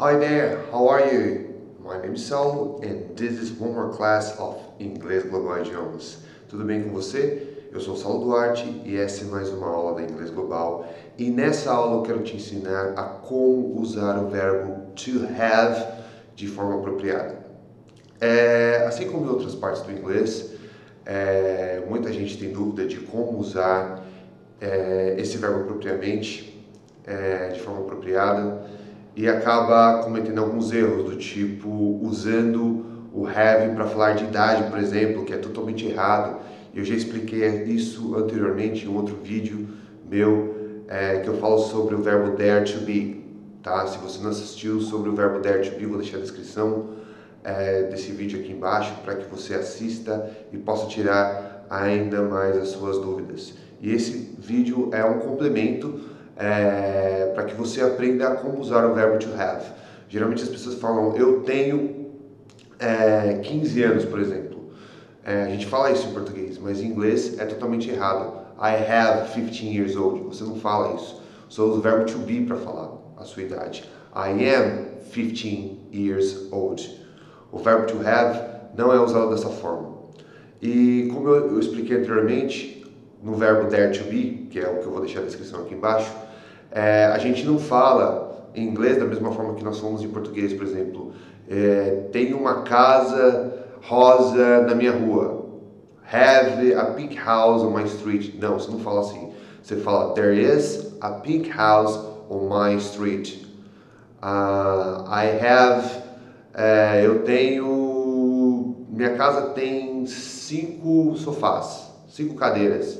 Hi there, how are you? My name is Saul and this is one more class of Inglês Global Idiomas. Tudo bem com você? Eu sou Saulo Duarte e essa é mais uma aula da Inglês Global. E nessa aula eu quero te ensinar a como usar o verbo to have de forma apropriada. É, assim como em outras partes do inglês, é, muita gente tem dúvida de como usar é, esse verbo propriamente, é, de forma apropriada e acaba cometendo alguns erros, do tipo usando o have para falar de idade, por exemplo, que é totalmente errado. Eu já expliquei isso anteriormente em um outro vídeo meu, é, que eu falo sobre o verbo dare to be. Tá? Se você não assistiu sobre o verbo dare to be, vou deixar a descrição é, desse vídeo aqui embaixo para que você assista e possa tirar ainda mais as suas dúvidas. E esse vídeo é um complemento é, para que você aprenda como usar o verbo to have. Geralmente as pessoas falam, eu tenho é, 15 anos, por exemplo. É, a gente fala isso em português, mas em inglês é totalmente errado. I have 15 years old. Você não fala isso. Você usa o verbo to be para falar a sua idade. I am 15 years old. O verbo to have não é usado dessa forma. E como eu, eu expliquei anteriormente, no verbo dare to be, que é o que eu vou deixar a descrição aqui embaixo, é, a gente não fala em inglês da mesma forma que nós falamos em português, por exemplo. É, tem uma casa rosa na minha rua. Have a pink house on my street. Não, você não fala assim. Você fala There is a pink house on my street. Uh, I have. É, eu tenho. Minha casa tem cinco sofás, cinco cadeiras.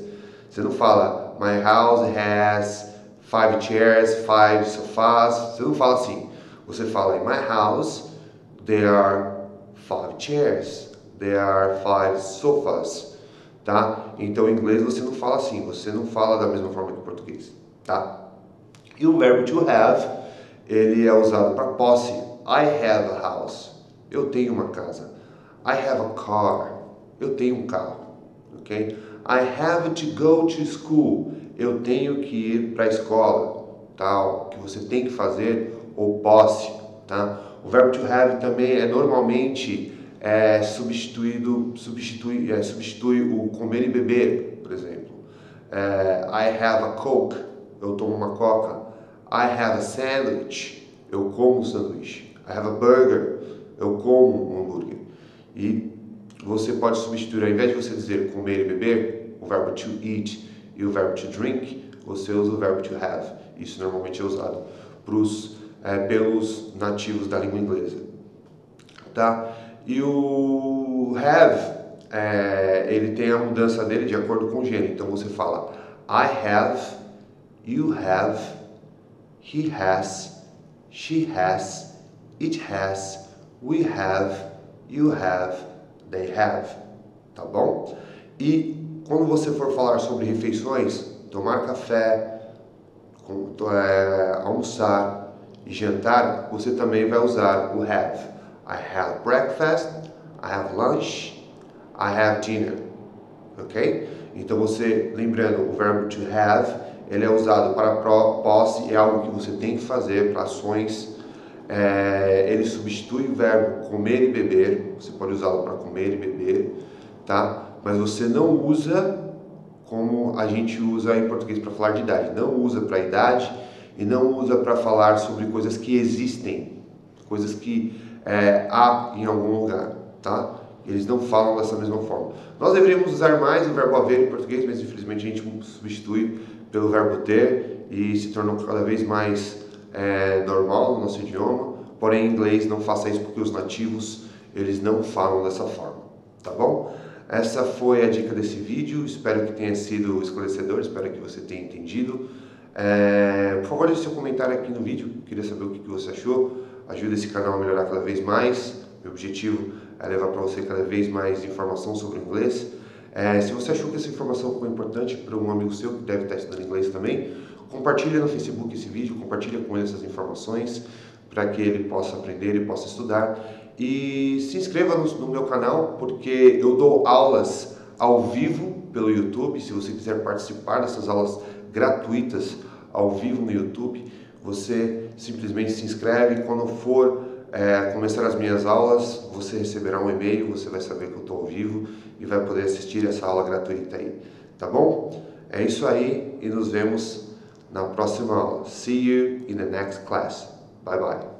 Você não fala My house has five chairs, five sofás. Você não fala assim. Você fala in my house there are five chairs, there are five sofas, tá? Então em inglês você não fala assim, você não fala da mesma forma que em português, tá? E o verbo to have, ele é usado para posse. I have a house. Eu tenho uma casa. I have a car. Eu tenho um carro, ok? I have to go to school eu tenho que ir para a escola, tal, que você tem que fazer ou posse, tá? O verbo to have também é normalmente é, substituído, substitui, é, substitui o comer e beber, por exemplo. É, I have a coke, eu tomo uma coca. I have a sandwich, eu como um sanduíche. I have a burger, eu como um hambúrguer. E você pode substituir, ao invés de você dizer comer e beber, o verbo to eat e o verbo to drink, você usa o verbo to have. Isso normalmente é usado pros, é, pelos nativos da língua inglesa. Tá? E o have, é, ele tem a mudança dele de acordo com o gênero. Então você fala I have, you have, he has, she has, it has, we have, you have, they have. Tá bom? E quando você for falar sobre refeições, tomar café, é, almoçar e jantar, você também vai usar o have. I have breakfast, I have lunch, I have dinner. Ok? Então você, lembrando, o verbo to have, ele é usado para posse, é algo que você tem que fazer para ações. É, ele substitui o verbo comer e beber, você pode usá-lo para comer e beber, tá? Mas você não usa como a gente usa em português para falar de idade. Não usa para idade e não usa para falar sobre coisas que existem, coisas que é, há em algum lugar, tá? Eles não falam dessa mesma forma. Nós deveríamos usar mais o verbo haver em português, mas infelizmente a gente substitui pelo verbo ter e se tornou cada vez mais é, normal no nosso idioma. Porém, em inglês não faça isso porque os nativos eles não falam dessa forma, tá bom? Essa foi a dica desse vídeo, espero que tenha sido esclarecedor, espero que você tenha entendido. É, por favor, deixe seu comentário aqui no vídeo, queria saber o que você achou. Ajuda esse canal a melhorar cada vez mais. Meu objetivo é levar para você cada vez mais informação sobre inglês. É, se você achou que essa informação foi importante para um amigo seu que deve estar estudando inglês também, compartilhe no Facebook esse vídeo, compartilhe com ele essas informações para que ele possa aprender e possa estudar. E se inscreva no, no, meu canal, porque eu dou aulas ao vivo pelo YouTube. Se você quiser participar dessas aulas gratuitas ao vivo no YouTube, você simplesmente se inscreve. Quando for é, começar as minhas aulas, você receberá um e-mail, você vai saber que eu estou ao vivo e vai poder assistir essa aula gratuita aí, tá bom? É isso aí e nos vemos na próxima aula. See you in the next class. Bye bye.